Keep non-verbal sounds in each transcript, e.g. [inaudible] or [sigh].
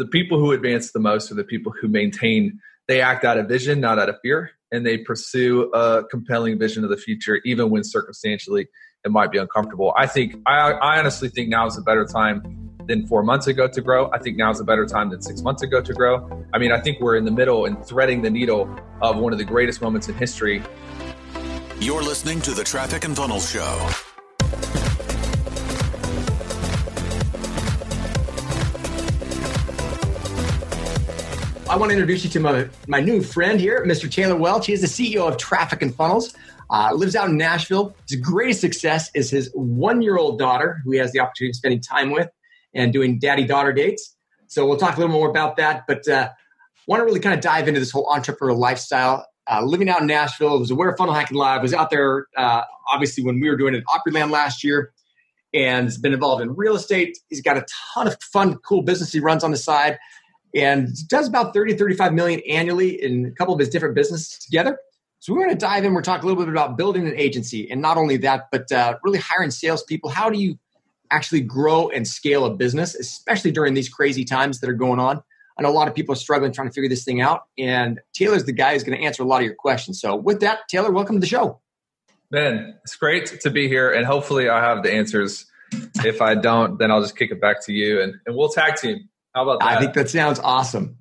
the people who advance the most are the people who maintain they act out of vision, not out of fear, and they pursue a compelling vision of the future, even when circumstantially it might be uncomfortable. I think I, I honestly think now is a better time than four months ago to grow. I think now is a better time than six months ago to grow. I mean, I think we're in the middle and threading the needle of one of the greatest moments in history. You're listening to the Traffic and Funnels Show. I want to introduce you to my, my new friend here, Mr. Taylor Welch. He is the CEO of Traffic and Funnels. Uh, lives out in Nashville. His greatest success is his one year old daughter, who he has the opportunity of spending time with and doing daddy daughter dates. So we'll talk a little more about that. But uh, want to really kind of dive into this whole entrepreneur lifestyle. Uh, living out in Nashville, was aware of Funnel Hacking Live, was out there uh, obviously when we were doing it at Opryland last year, and has been involved in real estate. He's got a ton of fun, cool business he runs on the side and does about 30 35 million annually in a couple of his different businesses together. So we're going to dive in we're talking a little bit about building an agency and not only that but uh, really hiring salespeople. How do you actually grow and scale a business especially during these crazy times that are going on? I know a lot of people are struggling trying to figure this thing out and taylor's the guy who's going to answer a lot of your questions. So with that taylor welcome to the show. Ben it's great to be here and hopefully i have the answers. If i don't then i'll just kick it back to you and, and we'll tag team how about that? I think that sounds awesome.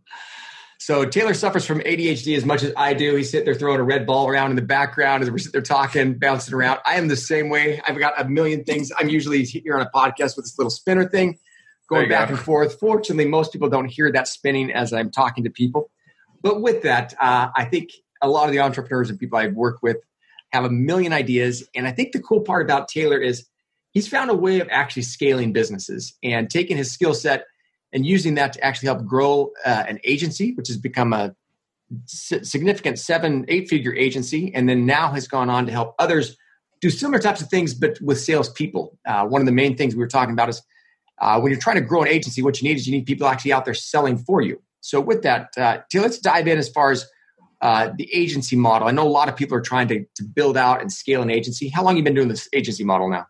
So Taylor suffers from ADHD as much as I do. He's sitting there throwing a red ball around in the background as we're sitting there talking, bouncing around. I am the same way. I've got a million things. I'm usually here on a podcast with this little spinner thing going back go. and forth. Fortunately, most people don't hear that spinning as I'm talking to people. But with that, uh, I think a lot of the entrepreneurs and people I've worked with have a million ideas. And I think the cool part about Taylor is he's found a way of actually scaling businesses and taking his skill set – and using that to actually help grow uh, an agency, which has become a significant seven, eight figure agency, and then now has gone on to help others do similar types of things, but with salespeople. Uh, one of the main things we were talking about is uh, when you're trying to grow an agency, what you need is you need people actually out there selling for you. So, with that, uh, let's dive in as far as uh, the agency model. I know a lot of people are trying to, to build out and scale an agency. How long have you been doing this agency model now?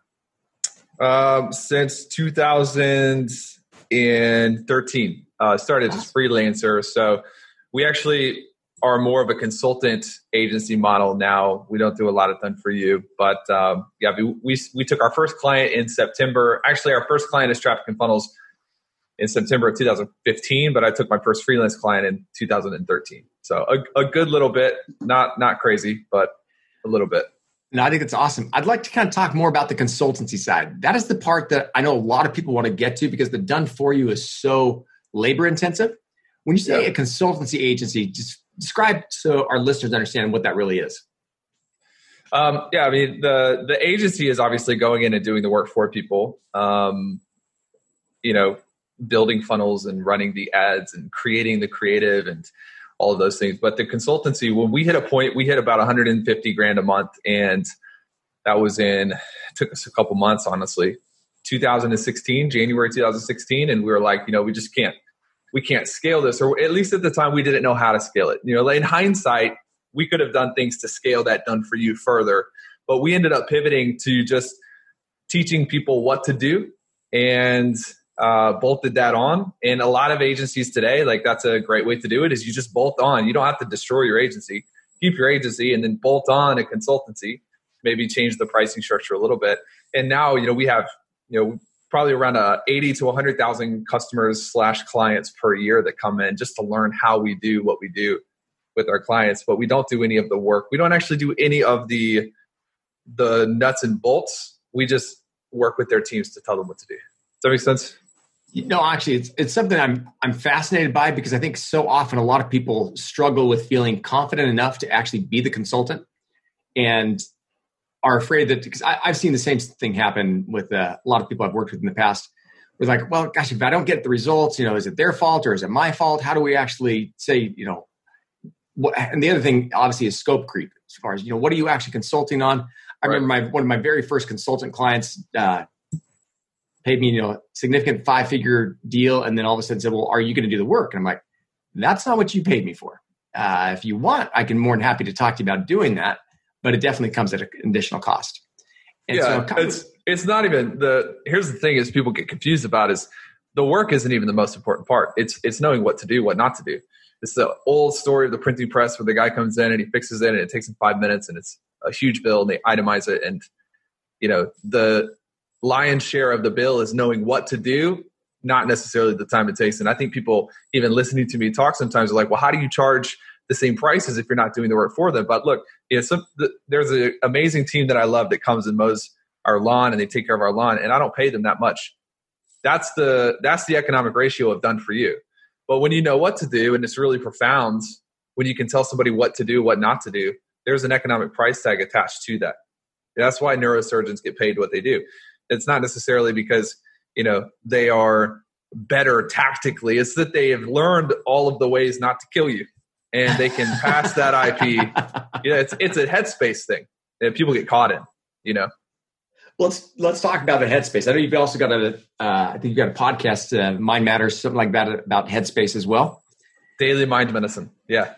Um, since 2000- in 13. Uh, started as freelancer. So we actually are more of a consultant agency model now. We don't do a lot of done for you, but um, yeah, we, we, we took our first client in September. Actually, our first client is Traffic and Funnels in September of 2015, but I took my first freelance client in 2013. So a, a good little bit, not not crazy, but a little bit. No, I think it's awesome. I'd like to kind of talk more about the consultancy side. That is the part that I know a lot of people want to get to because the done for you is so labor intensive. When you say yeah. a consultancy agency, just describe so our listeners understand what that really is. Um, yeah, I mean the the agency is obviously going in and doing the work for people. Um, you know, building funnels and running the ads and creating the creative and all of those things. But the consultancy, when we hit a point, we hit about 150 grand a month, and that was in took us a couple months, honestly. 2016, January 2016, and we were like, you know, we just can't, we can't scale this, or at least at the time, we didn't know how to scale it. You know, in hindsight, we could have done things to scale that done for you further, but we ended up pivoting to just teaching people what to do and uh, bolted that on. And a lot of agencies today, like that's a great way to do it, is you just bolt on. You don't have to destroy your agency. Keep your agency and then bolt on a consultancy. Maybe change the pricing structure a little bit. And now, you know, we have, you know, probably around uh, 80 to 100,000 customers slash clients per year that come in just to learn how we do what we do with our clients. But we don't do any of the work. We don't actually do any of the the nuts and bolts. We just work with their teams to tell them what to do. Does that make sense? No, actually, it's it's something I'm I'm fascinated by because I think so often a lot of people struggle with feeling confident enough to actually be the consultant, and are afraid that because I, have seen the same thing happen with uh, a lot of people I've worked with in the past. Was like, well, gosh, if I don't get the results, you know, is it their fault or is it my fault? How do we actually say, you know, what, and the other thing obviously is scope creep as far as you know, what are you actually consulting on? I right. remember my one of my very first consultant clients. Uh, paid me, you know, significant five figure deal, and then all of a sudden said, "Well, are you going to do the work?" And I'm like, "That's not what you paid me for. Uh, if you want, I can more than happy to talk to you about doing that, but it definitely comes at an additional cost." And yeah, so it's it's not even the. Here's the thing: is people get confused about is the work isn't even the most important part. It's it's knowing what to do, what not to do. It's the old story of the printing press where the guy comes in and he fixes it and it takes him five minutes and it's a huge bill and they itemize it and you know the lion's share of the bill is knowing what to do not necessarily the time it takes. And i think people even listening to me talk sometimes are like well how do you charge the same prices if you're not doing the work for them? But look you know, some, the, there's an amazing team that i love that comes and mows our lawn and they take care of our lawn and i don't pay them that much. That's the that's the economic ratio of done for you. But when you know what to do and it's really profound when you can tell somebody what to do what not to do there's an economic price tag attached to that. That's why neurosurgeons get paid what they do it's not necessarily because you know they are better tactically. It's that they have learned all of the ways not to kill you and they can pass that ip [laughs] yeah it's it's a headspace thing that people get caught in you know? Let's let's talk about the headspace. I know you've also got a uh, I think you've got a podcast uh, mind matters something like that about headspace as well. Daily mind medicine yeah.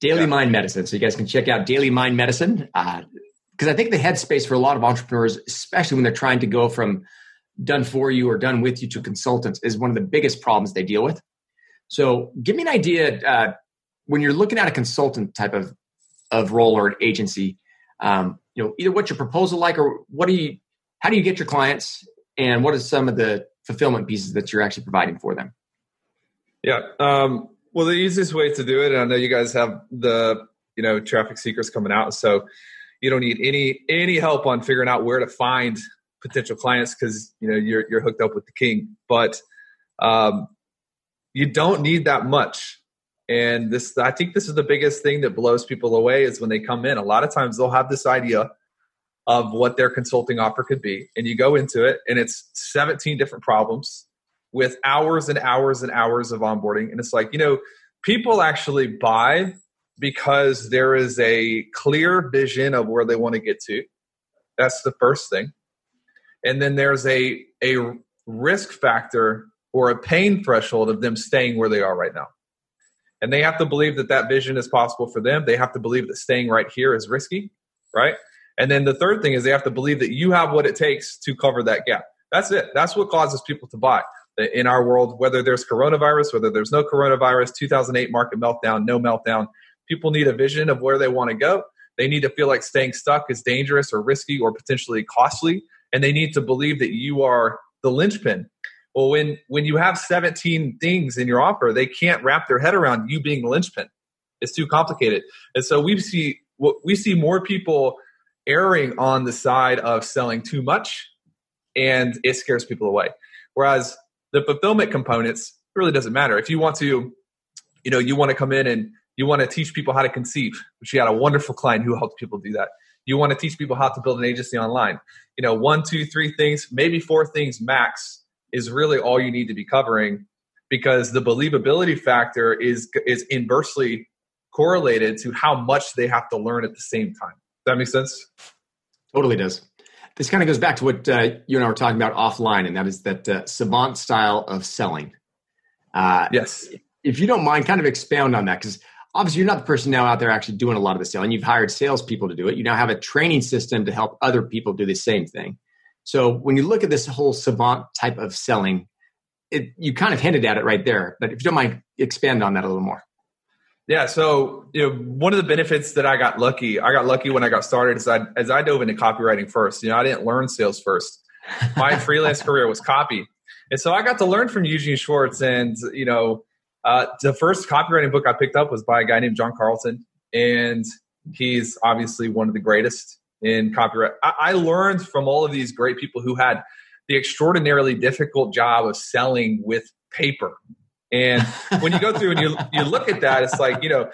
Daily yeah. mind medicine. So you guys can check out daily mind medicine uh, because I think the headspace for a lot of entrepreneurs, especially when they're trying to go from done for you or done with you to consultants, is one of the biggest problems they deal with. So, give me an idea uh, when you're looking at a consultant type of of role or an agency. Um, you know, either what's your proposal like, or what do you, how do you get your clients, and what are some of the fulfillment pieces that you're actually providing for them? Yeah. Um, well, the easiest way to do it, and I know you guys have the you know Traffic Secrets coming out, so you don't need any any help on figuring out where to find potential clients because you know you're you're hooked up with the king. But um, you don't need that much. And this, I think, this is the biggest thing that blows people away is when they come in. A lot of times they'll have this idea of what their consulting offer could be, and you go into it, and it's 17 different problems with hours and hours and hours of onboarding. And it's like, you know, people actually buy because there is a clear vision of where they want to get to. That's the first thing. And then there's a, a risk factor or a pain threshold of them staying where they are right now. And they have to believe that that vision is possible for them. They have to believe that staying right here is risky, right? And then the third thing is they have to believe that you have what it takes to cover that gap. That's it. That's what causes people to buy in our world, whether there's coronavirus, whether there's no coronavirus, 2008 market meltdown, no meltdown. People need a vision of where they want to go. They need to feel like staying stuck is dangerous or risky or potentially costly. And they need to believe that you are the linchpin. Well, when, when you have 17 things in your offer, they can't wrap their head around you being the linchpin. It's too complicated. And so we see we see more people erring on the side of selling too much and it scares people away. Whereas the fulfillment components really doesn't matter. If you want to, you know, you want to come in and you want to teach people how to conceive, which you had a wonderful client who helped people do that. You want to teach people how to build an agency online. You know, one, two, three things, maybe four things max is really all you need to be covering because the believability factor is is inversely correlated to how much they have to learn at the same time. Does that make sense? Totally does. This kind of goes back to what uh, you and I were talking about offline, and that is that uh, savant style of selling. Uh, yes. If you don't mind, kind of expound on that because obviously you're not the person now out there actually doing a lot of the selling. You've hired salespeople to do it. You now have a training system to help other people do the same thing. So when you look at this whole savant type of selling, it, you kind of hinted at it right there. But if you don't mind, expand on that a little more. Yeah, so you know, one of the benefits that I got lucky, I got lucky when I got started as I as I dove into copywriting first. You know, I didn't learn sales first. My [laughs] freelance career was copy, and so I got to learn from Eugene Schwartz. And you know, uh, the first copywriting book I picked up was by a guy named John Carlton, and he's obviously one of the greatest in copyright. I, I learned from all of these great people who had the extraordinarily difficult job of selling with paper. And when you go through and you you look at that, it's like you know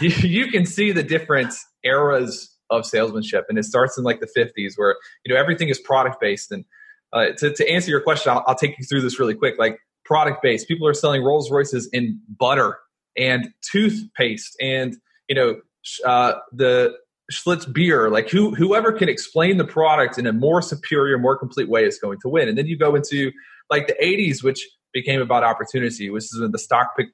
you, you can see the different eras of salesmanship, and it starts in like the '50s where you know everything is product based. And uh, to to answer your question, I'll, I'll take you through this really quick. Like product based. People are selling Rolls Royces in butter and toothpaste and you know uh, the Schlitz beer. Like who whoever can explain the product in a more superior, more complete way is going to win. And then you go into like the '80s, which became about opportunity, which is when the stock pick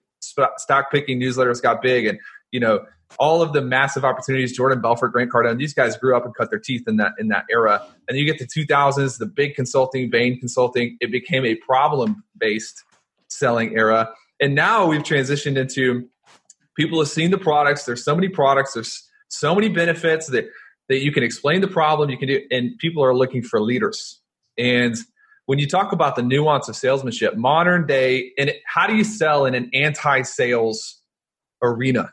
stock picking newsletters got big and you know all of the massive opportunities jordan belfort grant cardone these guys grew up and cut their teeth in that in that era and you get the 2000s the big consulting bain consulting it became a problem based selling era. And now we've transitioned into people have seen the products. There's so many products. There's so many benefits that that you can explain the problem. You can do, and people are looking for leaders. And when you talk about the nuance of salesmanship, modern day, and how do you sell in an anti-sales arena?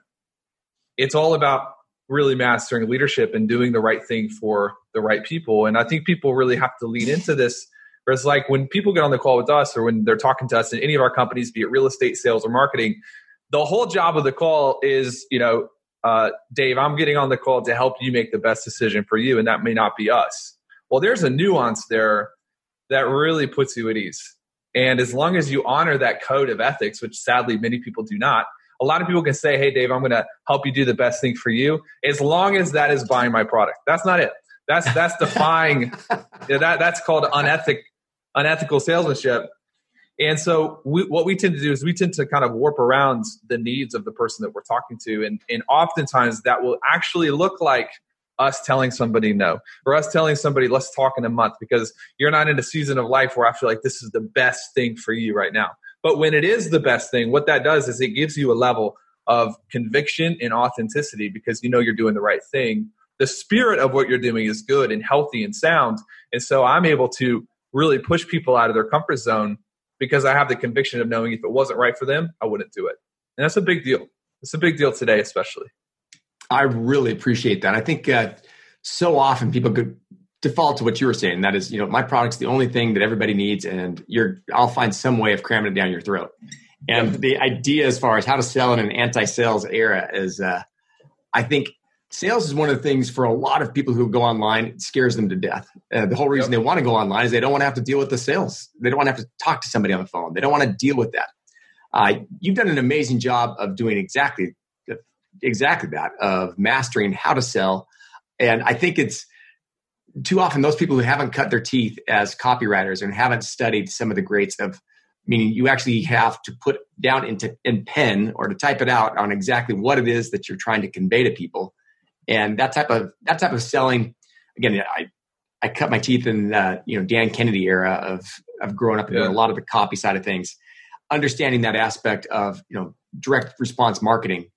It's all about really mastering leadership and doing the right thing for the right people. And I think people really have to lean into this. Whereas, like when people get on the call with us or when they're talking to us in any of our companies, be it real estate, sales, or marketing, the whole job of the call is, you know, uh, Dave, I'm getting on the call to help you make the best decision for you, and that may not be us. Well, there's a nuance there that really puts you at ease. And as long as you honor that code of ethics, which sadly many people do not, a lot of people can say, Hey, Dave, I'm going to help you do the best thing for you, as long as that is buying my product. That's not it. That's that's [laughs] defying that that's called unethic unethical salesmanship. And so we, what we tend to do is we tend to kind of warp around the needs of the person that we're talking to. And, and oftentimes that will actually look like us telling somebody no or us telling somebody let's talk in a month because you're not in a season of life where I feel like this is the best thing for you right now. But when it is the best thing, what that does is it gives you a level of conviction and authenticity because you know you're doing the right thing. The spirit of what you're doing is good and healthy and sound. And so I'm able to really push people out of their comfort zone because I have the conviction of knowing if it wasn't right for them, I wouldn't do it. And that's a big deal. It's a big deal today, especially. I really appreciate that. I think uh, so often people could default to what you were saying. That is, you know, my product's the only thing that everybody needs, and you're I'll find some way of cramming it down your throat. And the idea as far as how to sell in an anti-sales era is, uh, I think sales is one of the things for a lot of people who go online it scares them to death uh, the whole reason yep. they want to go online is they don't want to have to deal with the sales they don't want to have to talk to somebody on the phone they don't want to deal with that uh, you've done an amazing job of doing exactly exactly that of mastering how to sell and i think it's too often those people who haven't cut their teeth as copywriters and haven't studied some of the greats of meaning you actually have to put down into in pen or to type it out on exactly what it is that you're trying to convey to people and that type of that type of selling again i i cut my teeth in the you know dan kennedy era of of growing up yeah. a lot of the copy side of things understanding that aspect of you know direct response marketing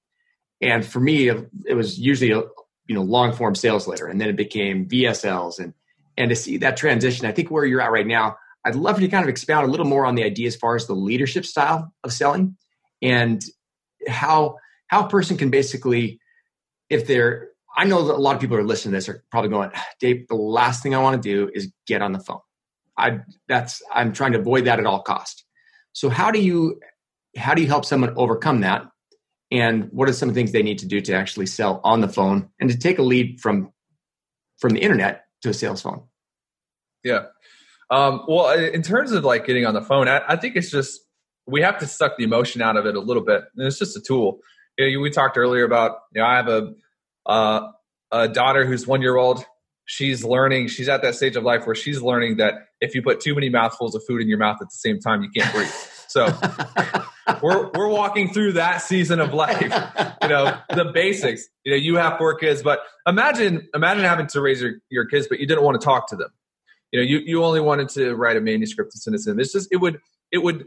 and for me it was usually a you know long form sales letter and then it became vsls and and to see that transition i think where you're at right now i'd love you to kind of expound a little more on the idea as far as the leadership style of selling and how how a person can basically if they're I know that a lot of people are listening to this are probably going, Dave, the last thing I want to do is get on the phone. I that's I'm trying to avoid that at all cost. So how do you how do you help someone overcome that? And what are some things they need to do to actually sell on the phone and to take a lead from from the internet to a sales phone? Yeah. Um, well, in terms of like getting on the phone, I, I, think it's just we have to suck the emotion out of it a little bit. And it's just a tool. You know, we talked earlier about you know I have a uh, a daughter who's one year old she's learning she's at that stage of life where she's learning that if you put too many mouthfuls of food in your mouth at the same time you can't breathe so [laughs] we're we're walking through that season of life you know the basics. You know you have four kids but imagine imagine having to raise your, your kids but you didn't want to talk to them. You know you, you only wanted to write a manuscript and send it to them. It's just it would it would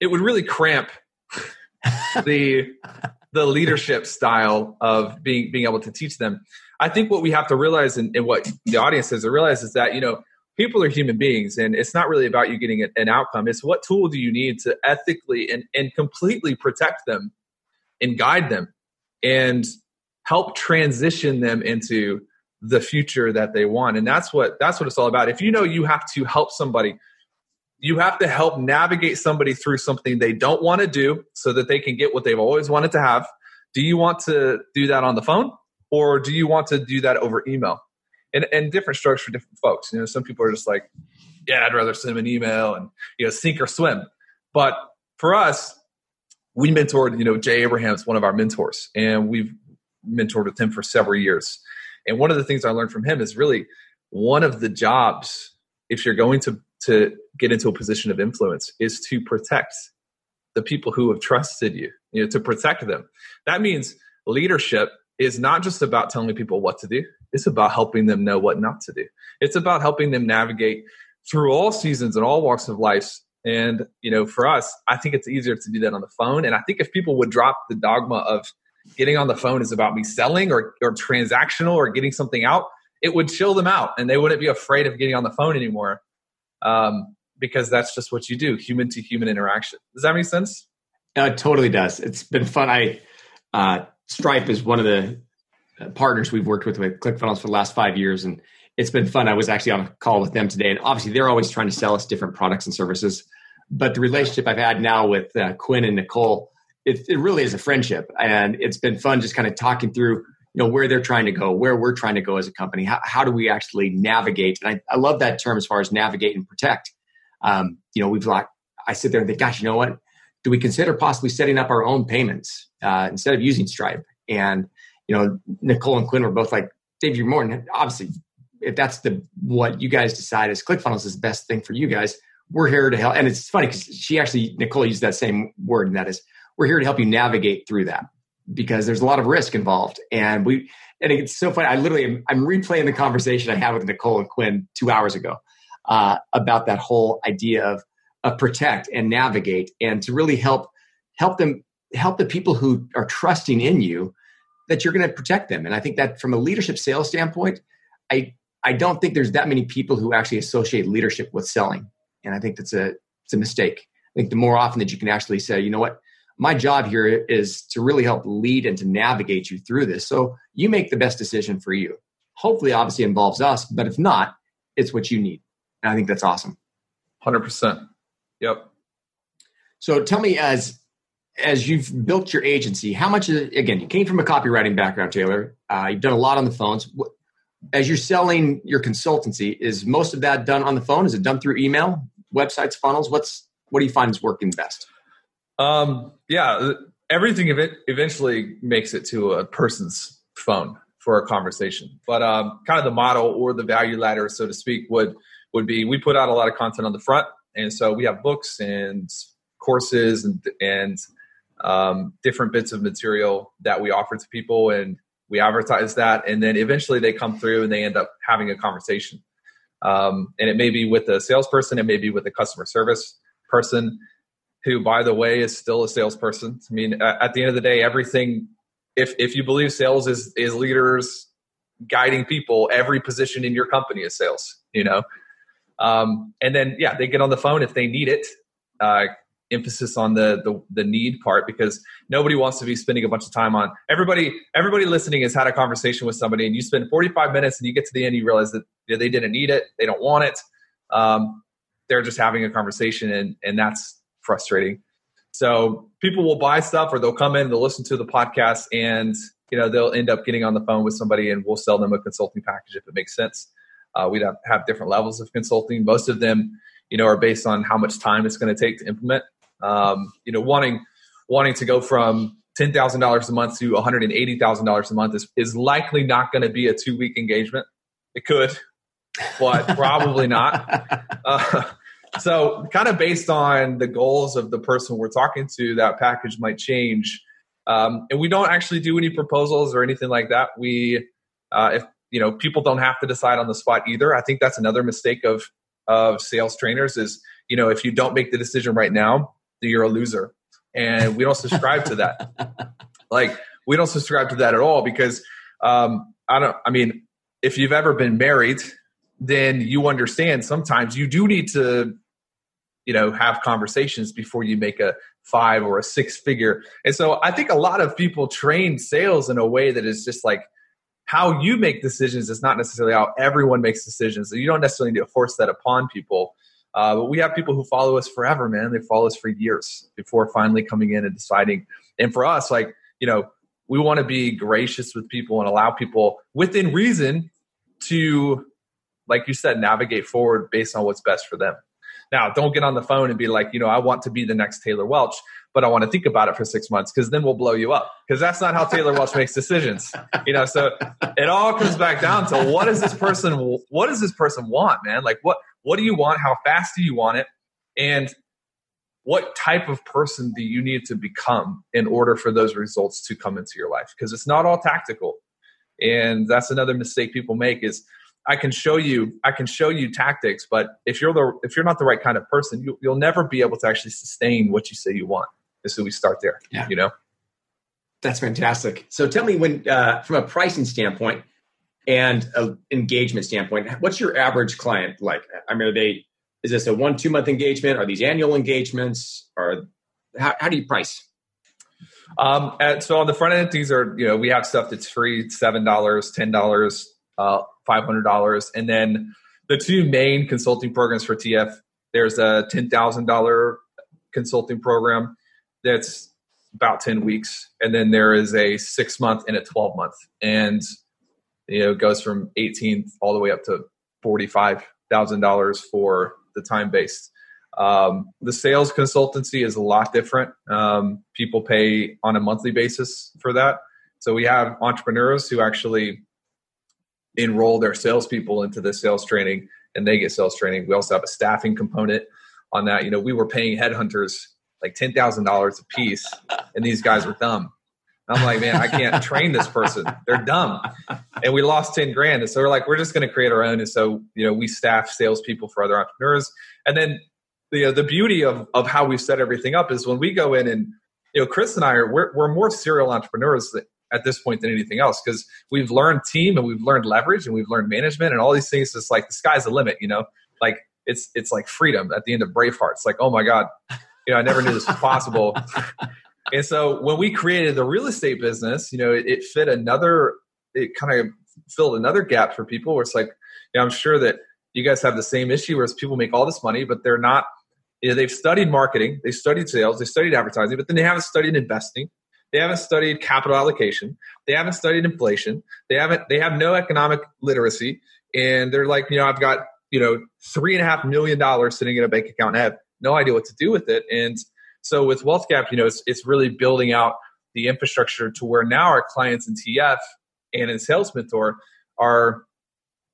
it would really cramp [laughs] the the leadership style of being being able to teach them. I think what we have to realize and, and what the audience has to realize is that you know people are human beings and it's not really about you getting an outcome it's what tool do you need to ethically and, and completely protect them and guide them and help transition them into the future that they want and that's what that's what it's all about if you know you have to help somebody you have to help navigate somebody through something they don't want to do so that they can get what they've always wanted to have. Do you want to do that on the phone or do you want to do that over email? And, and different strokes for different folks. You know, some people are just like, yeah, I'd rather send them an email and, you know, sink or swim. But for us, we mentored, you know, Jay Abraham's one of our mentors, and we've mentored with him for several years. And one of the things I learned from him is really one of the jobs, if you're going to to get into a position of influence is to protect the people who have trusted you, you know, to protect them. That means leadership is not just about telling people what to do, it's about helping them know what not to do. It's about helping them navigate through all seasons and all walks of life And, you know, for us, I think it's easier to do that on the phone. And I think if people would drop the dogma of getting on the phone is about me selling or, or transactional or getting something out, it would chill them out and they wouldn't be afraid of getting on the phone anymore. Um, because that's just what you do human to human interaction. Does that make sense? Uh, it totally does. It's been fun. I, uh, Stripe is one of the partners we've worked with with ClickFunnels for the last five years. And it's been fun. I was actually on a call with them today, and obviously they're always trying to sell us different products and services. But the relationship I've had now with uh, Quinn and Nicole, it, it really is a friendship, and it's been fun just kind of talking through, you know, where they're trying to go, where we're trying to go as a company. How, how do we actually navigate? And I, I love that term as far as navigate and protect. Um, you know, we've like I sit there and think, gosh, you know what? Do we consider possibly setting up our own payments uh, instead of using Stripe? And you know, Nicole and Quinn were both like, Dave, you're more obviously if that's the what you guys decide is ClickFunnels is the best thing for you guys, we're here to help. And it's funny because she actually Nicole used that same word, and that is we're here to help you navigate through that because there's a lot of risk involved. And we and it's so funny. I literally am, I'm replaying the conversation I had with Nicole and Quinn two hours ago uh, about that whole idea of of protect and navigate and to really help help them help the people who are trusting in you that you're going to protect them. And I think that from a leadership sales standpoint, I I don't think there's that many people who actually associate leadership with selling. And I think that's a it's a mistake. I think the more often that you can actually say, you know what, my job here is to really help lead and to navigate you through this. So you make the best decision for you. Hopefully, obviously involves us, but if not, it's what you need. And I think that's awesome. Hundred percent. Yep. So tell me, as as you've built your agency, how much? Is, again, you came from a copywriting background, Taylor. Uh, you've done a lot on the phones as you're selling your consultancy, is most of that done on the phone? Is it done through email, websites, funnels? What's what do you find is working best? Um, yeah, everything of it eventually makes it to a person's phone for a conversation. But um, kind of the model or the value ladder, so to speak, would would be we put out a lot of content on the front, and so we have books and courses and and um, different bits of material that we offer to people and we advertise that. And then eventually they come through and they end up having a conversation. Um, and it may be with a salesperson it may be with a customer service person who by the way is still a salesperson. I mean at the end of the day everything if if you believe sales is is leaders guiding people every position in your company is sales you know? Um, and then yeah they get on the phone if they need it. Uh, emphasis on the, the, the need part because nobody wants to be spending a bunch of time on everybody everybody listening has had a conversation with somebody and you spend 45 minutes and you get to the end you realize that they didn't need it they don't want it. Um, they're just having a conversation and and that's frustrating. So people will buy stuff or they'll come in they'll listen to the podcast and you know they'll end up getting on the phone with somebody and we'll sell them a consulting package if it makes sense. Uh, we'd have, have different levels of consulting. Most of them you know are based on how much time it's going to take to implement um, you know, wanting wanting to go from ten thousand dollars a month to one hundred and eighty thousand dollars a month is is likely not going to be a two week engagement. It could, but [laughs] probably not. Uh, so, kind of based on the goals of the person we're talking to, that package might change. Um, and we don't actually do any proposals or anything like that. We, uh, if you know, people don't have to decide on the spot either. I think that's another mistake of of sales trainers is you know if you don't make the decision right now you're a loser. And we don't subscribe to that. Like we don't subscribe to that at all because um, I don't. I mean, if you've ever been married, then you understand sometimes you do need to, you know, have conversations before you make a five or a six figure. And so I think a lot of people train sales in a way that is just like how you make decisions is not necessarily how everyone makes decisions. So you don't necessarily need to force that upon people. Uh, but we have people who follow us forever, man. They follow us for years before finally coming in and deciding. And for us, like, you know, we want to be gracious with people and allow people within reason to, like you said, navigate forward based on what's best for them. Now, don't get on the phone and be like, you know, I want to be the next Taylor Welch, but I want to think about it for six months because then we'll blow you up. Because that's not how Taylor Welch makes decisions. You know, so it all comes back down to what does this person what does this person want, man? Like what what do you want? How fast do you want it? And what type of person do you need to become in order for those results to come into your life? Because it's not all tactical. And that's another mistake people make is I can show you I can show you tactics, but if you're the if you're not the right kind of person, you, you'll never be able to actually sustain what you say you want. And so we start there. Yeah. You know. That's fantastic. So tell me when uh, from a pricing standpoint and an engagement standpoint, what's your average client like? I mean, are they is this a one two month engagement? Are these annual engagements? Or how, how do you price? Um, and so on the front end, these are you know we have stuff that's free, seven dollars, ten dollars, uh, five hundred dollars, and then the two main consulting programs for TF. There's a ten thousand dollar consulting program that's about ten weeks, and then there is a six month and a twelve month, and you know it goes from eighteen all the way up to forty five thousand dollars for the time based. Um, the sales consultancy is a lot different. Um, people pay on a monthly basis for that. So we have entrepreneurs who actually enroll their salespeople into the sales training and they get sales training. We also have a staffing component on that. You know, we were paying headhunters like ten thousand dollars a piece, and these guys were dumb. I'm like, man, I can't train this person. They're dumb. And we lost 10 grand. And so we're like, we're just going to create our own. And so, you know, we staff salespeople for other entrepreneurs. And then the, uh, the beauty of, of how we've set everything up is when we go in and, you know, Chris and I are, we're, we're more serial entrepreneurs at this point than anything else because we've learned team and we've learned leverage and we've learned management and all these things. It's like the sky's the limit, you know, like it's, it's like freedom at the end of Braveheart. It's like, oh my God, you know, I never knew this was possible. [laughs] and so when we created the real estate business, you know, it, it fit another, it kind of filled another gap for people where it's like, you know, I'm sure that you guys have the same issue where people make all this money, but they're not, you know, they've studied marketing, they studied sales, they studied advertising, but then they haven't studied investing. They haven't studied capital allocation. They haven't studied inflation. They haven't, they have no economic literacy. And they're like, you know, I've got, you know, three and a half million dollars sitting in a bank account and I have no idea what to do with it. And so with Wealth Gap, you know, it's, it's really building out the infrastructure to where now our clients in TF and in Sales Mentor are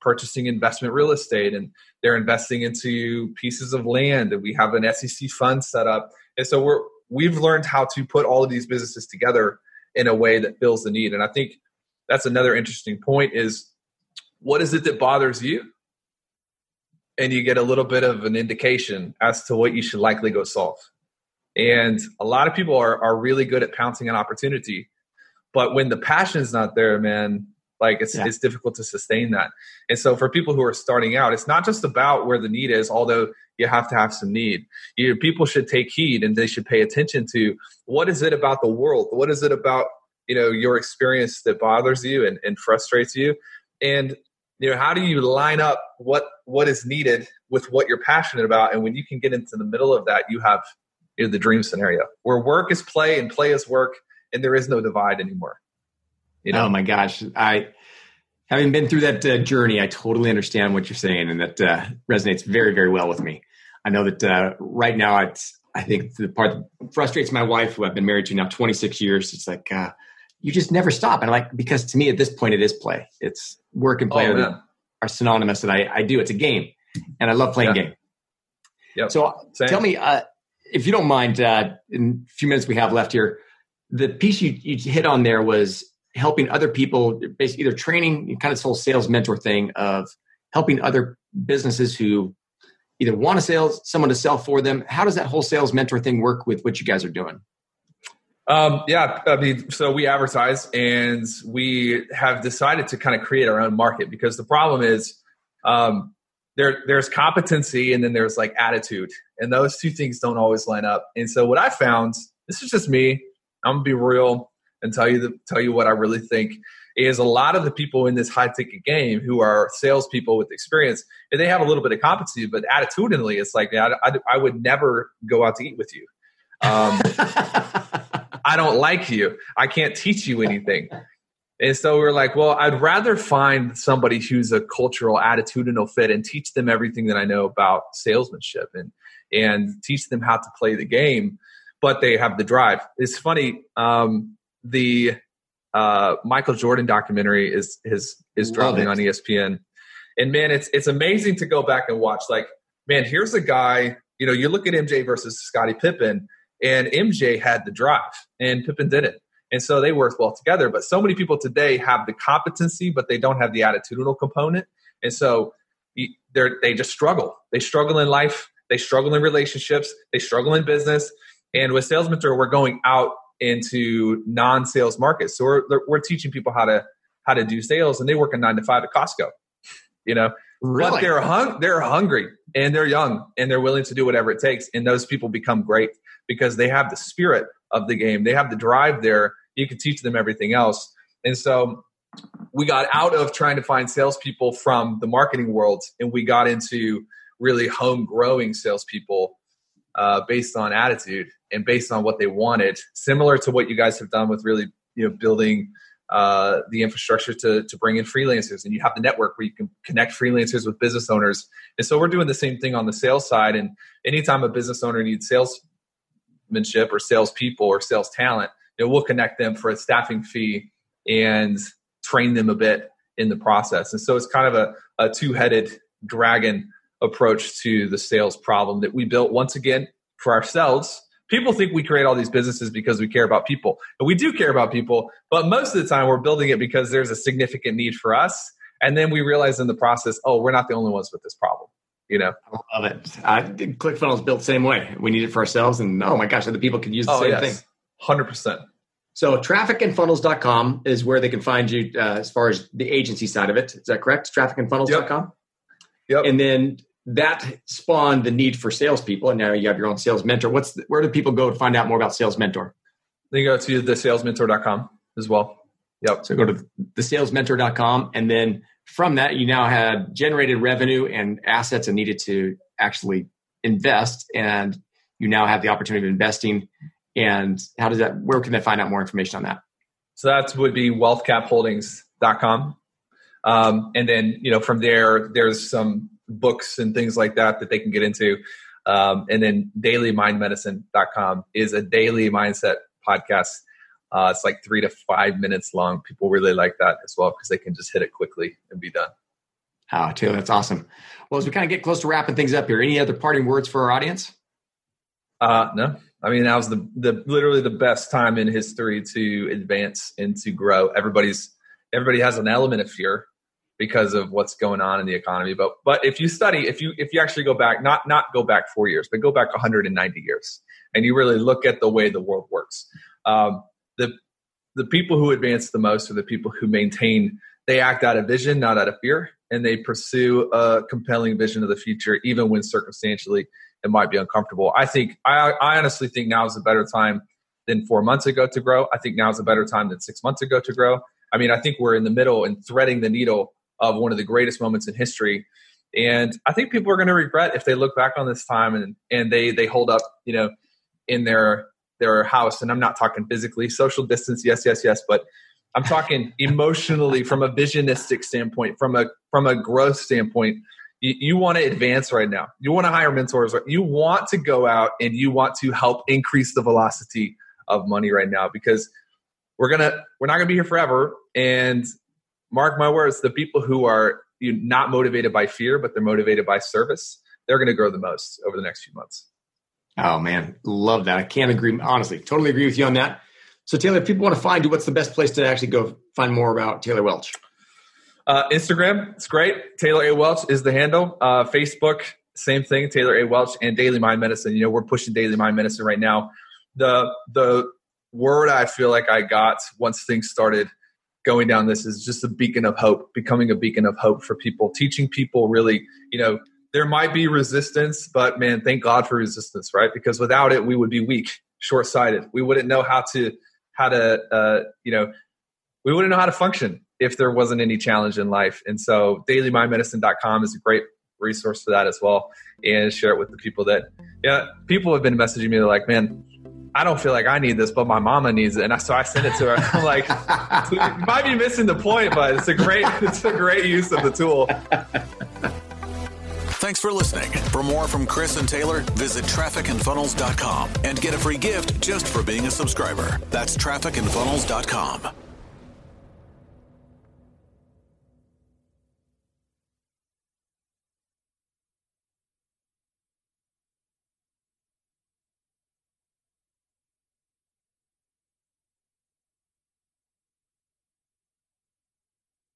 purchasing investment real estate and they're investing into pieces of land and we have an SEC fund set up. And so we're we've learned how to put all of these businesses together in a way that fills the need. And I think that's another interesting point is what is it that bothers you? And you get a little bit of an indication as to what you should likely go solve. And a lot of people are, are really good at pouncing on opportunity. But when the passion is not there, man, like it's, yeah. it's difficult to sustain that. And so for people who are starting out, it's not just about where the need is, although you have to have some need. You, people should take heed and they should pay attention to what is it about the world? What is it about, you know, your experience that bothers you and, and frustrates you? And you know how do you line up what what is needed with what you're passionate about and when you can get into the middle of that you have you know, the dream scenario where work is play and play is work and there is no divide anymore you know? oh my gosh i having been through that uh, journey i totally understand what you're saying and that uh, resonates very very well with me i know that uh, right now it's i think the part that frustrates my wife who i've been married to now 26 years it's like uh, you just never stop and i'm like because to me at this point it is play it's work and play oh, are, are, synonymous and I, I do it's a game and i love playing yeah. game yep. so Same. tell me uh, if you don't mind, uh, in a few minutes we have left here, the piece you, you hit on there was helping other people, basically either training, kind of this whole sales mentor thing of helping other businesses who either want to sell someone to sell for them. How does that whole sales mentor thing work with what you guys are doing? Um, yeah, I mean, so we advertise and we have decided to kind of create our own market because the problem is um, there there's competency and then there's like attitude and those two things don't always line up and so what i found this is just me i'm gonna be real and tell you the, tell you what i really think is a lot of the people in this high ticket game who are salespeople with experience and they have a little bit of competency but attitudinally it's like I, I, I would never go out to eat with you um, [laughs] i don't like you i can't teach you anything and so we are like, well, I'd rather find somebody who's a cultural, attitudinal fit and teach them everything that I know about salesmanship and and teach them how to play the game, but they have the drive. It's funny. Um, the uh, Michael Jordan documentary is is is dropping on ESPN, and man, it's it's amazing to go back and watch. Like, man, here's a guy. You know, you look at MJ versus Scottie Pippen, and MJ had the drive, and Pippen didn't and so they worked well together. But so many people today have the competency, but they don't have the attitudinal component. And so they they just struggle. They struggle in life. They struggle in relationships. They struggle in business. And with Sales Mentor, we're going out into non-sales markets. So we're we're teaching people how to how to do sales, and they work a nine to five at Costco. You know, really? but they're hung they're hungry and they're young and they're willing to do whatever it takes. And those people become great because they have the spirit of the game. They have the drive there. You can teach them everything else. And so we got out of trying to find salespeople from the marketing world and we got into really home growing salespeople uh, based on attitude and based on what they wanted, similar to what you guys have done with really you know building uh, the infrastructure to to bring in freelancers, and you have the network where you can connect freelancers with business owners. And so we're doing the same thing on the sales side. And anytime a business owner needs salesmanship or salespeople or sales talent, you know, we'll connect them for a staffing fee and train them a bit in the process. And so it's kind of a, a two headed dragon approach to the sales problem that we built once again for ourselves. People think we create all these businesses because we care about people. And we do care about people, but most of the time we're building it because there's a significant need for us. And then we realize in the process, oh, we're not the only ones with this problem. You know, I love it. Uh, ClickFunnels built the same way. We need it for ourselves, and oh my gosh, other people can use the oh, same yes. thing. Hundred percent. So trafficandfunnels.com is where they can find you uh, as far as the agency side of it. Is that correct? Trafficandfunnels.com? Yep. yep. And then that spawned the need for salespeople. And now you have your own sales mentor. What's the, where do people go to find out more about sales mentor? They go to the salesmentor.com as well. Yep. So go to the salesmentor.com. And then from that, you now have generated revenue and assets and needed to actually invest. And you now have the opportunity of investing and how does that, where can they find out more information on that? So that would be wealthcapholdings.com. Um, and then, you know, from there, there's some books and things like that that they can get into. Um, and then dailymindmedicine.com is a daily mindset podcast. Uh, it's like three to five minutes long. People really like that as well because they can just hit it quickly and be done. Oh, Taylor, that's awesome. Well, as we kind of get close to wrapping things up here, any other parting words for our audience? Uh, no, I mean, that was the, the literally the best time in history to advance and to grow. Everybody's everybody has an element of fear because of what's going on in the economy. But but if you study, if you if you actually go back, not not go back four years, but go back 190 years, and you really look at the way the world works, um, the the people who advance the most are the people who maintain. They act out of vision, not out of fear, and they pursue a compelling vision of the future, even when circumstantially it might be uncomfortable. I think I, I honestly think now is a better time than four months ago to grow. I think now is a better time than six months ago to grow. I mean, I think we're in the middle and threading the needle of one of the greatest moments in history. And I think people are going to regret if they look back on this time and, and they, they hold up, you know, in their, their house. And I'm not talking physically, social distance. Yes, yes, yes. But I'm talking [laughs] emotionally from a visionistic standpoint, from a, from a growth standpoint you, you want to advance right now. You want to hire mentors. You want to go out and you want to help increase the velocity of money right now because we're gonna we're not gonna be here forever. And mark my words, the people who are not motivated by fear, but they're motivated by service, they're gonna grow the most over the next few months. Oh man, love that. I can't agree. Honestly, totally agree with you on that. So Taylor, if people want to find you, what's the best place to actually go find more about Taylor Welch? Uh, Instagram, it's great. Taylor A. Welch is the handle. Uh, Facebook, same thing. Taylor A. Welch and Daily Mind Medicine. You know, we're pushing Daily Mind Medicine right now. The the word I feel like I got once things started going down this is just a beacon of hope, becoming a beacon of hope for people, teaching people really, you know, there might be resistance, but man, thank God for resistance, right? Because without it, we would be weak, short sighted. We wouldn't know how to how to uh, you know we wouldn't know how to function if there wasn't any challenge in life. And so dailymindmedicine.com is a great resource for that as well. And share it with the people that, yeah, people have been messaging me. They're like, man, I don't feel like I need this, but my mama needs it. And so I sent it to her. I'm [laughs] like, you might be missing the point, but it's a great, [laughs] it's a great use of the tool. Thanks for listening. For more from Chris and Taylor, visit trafficandfunnels.com and get a free gift just for being a subscriber. That's trafficandfunnels.com.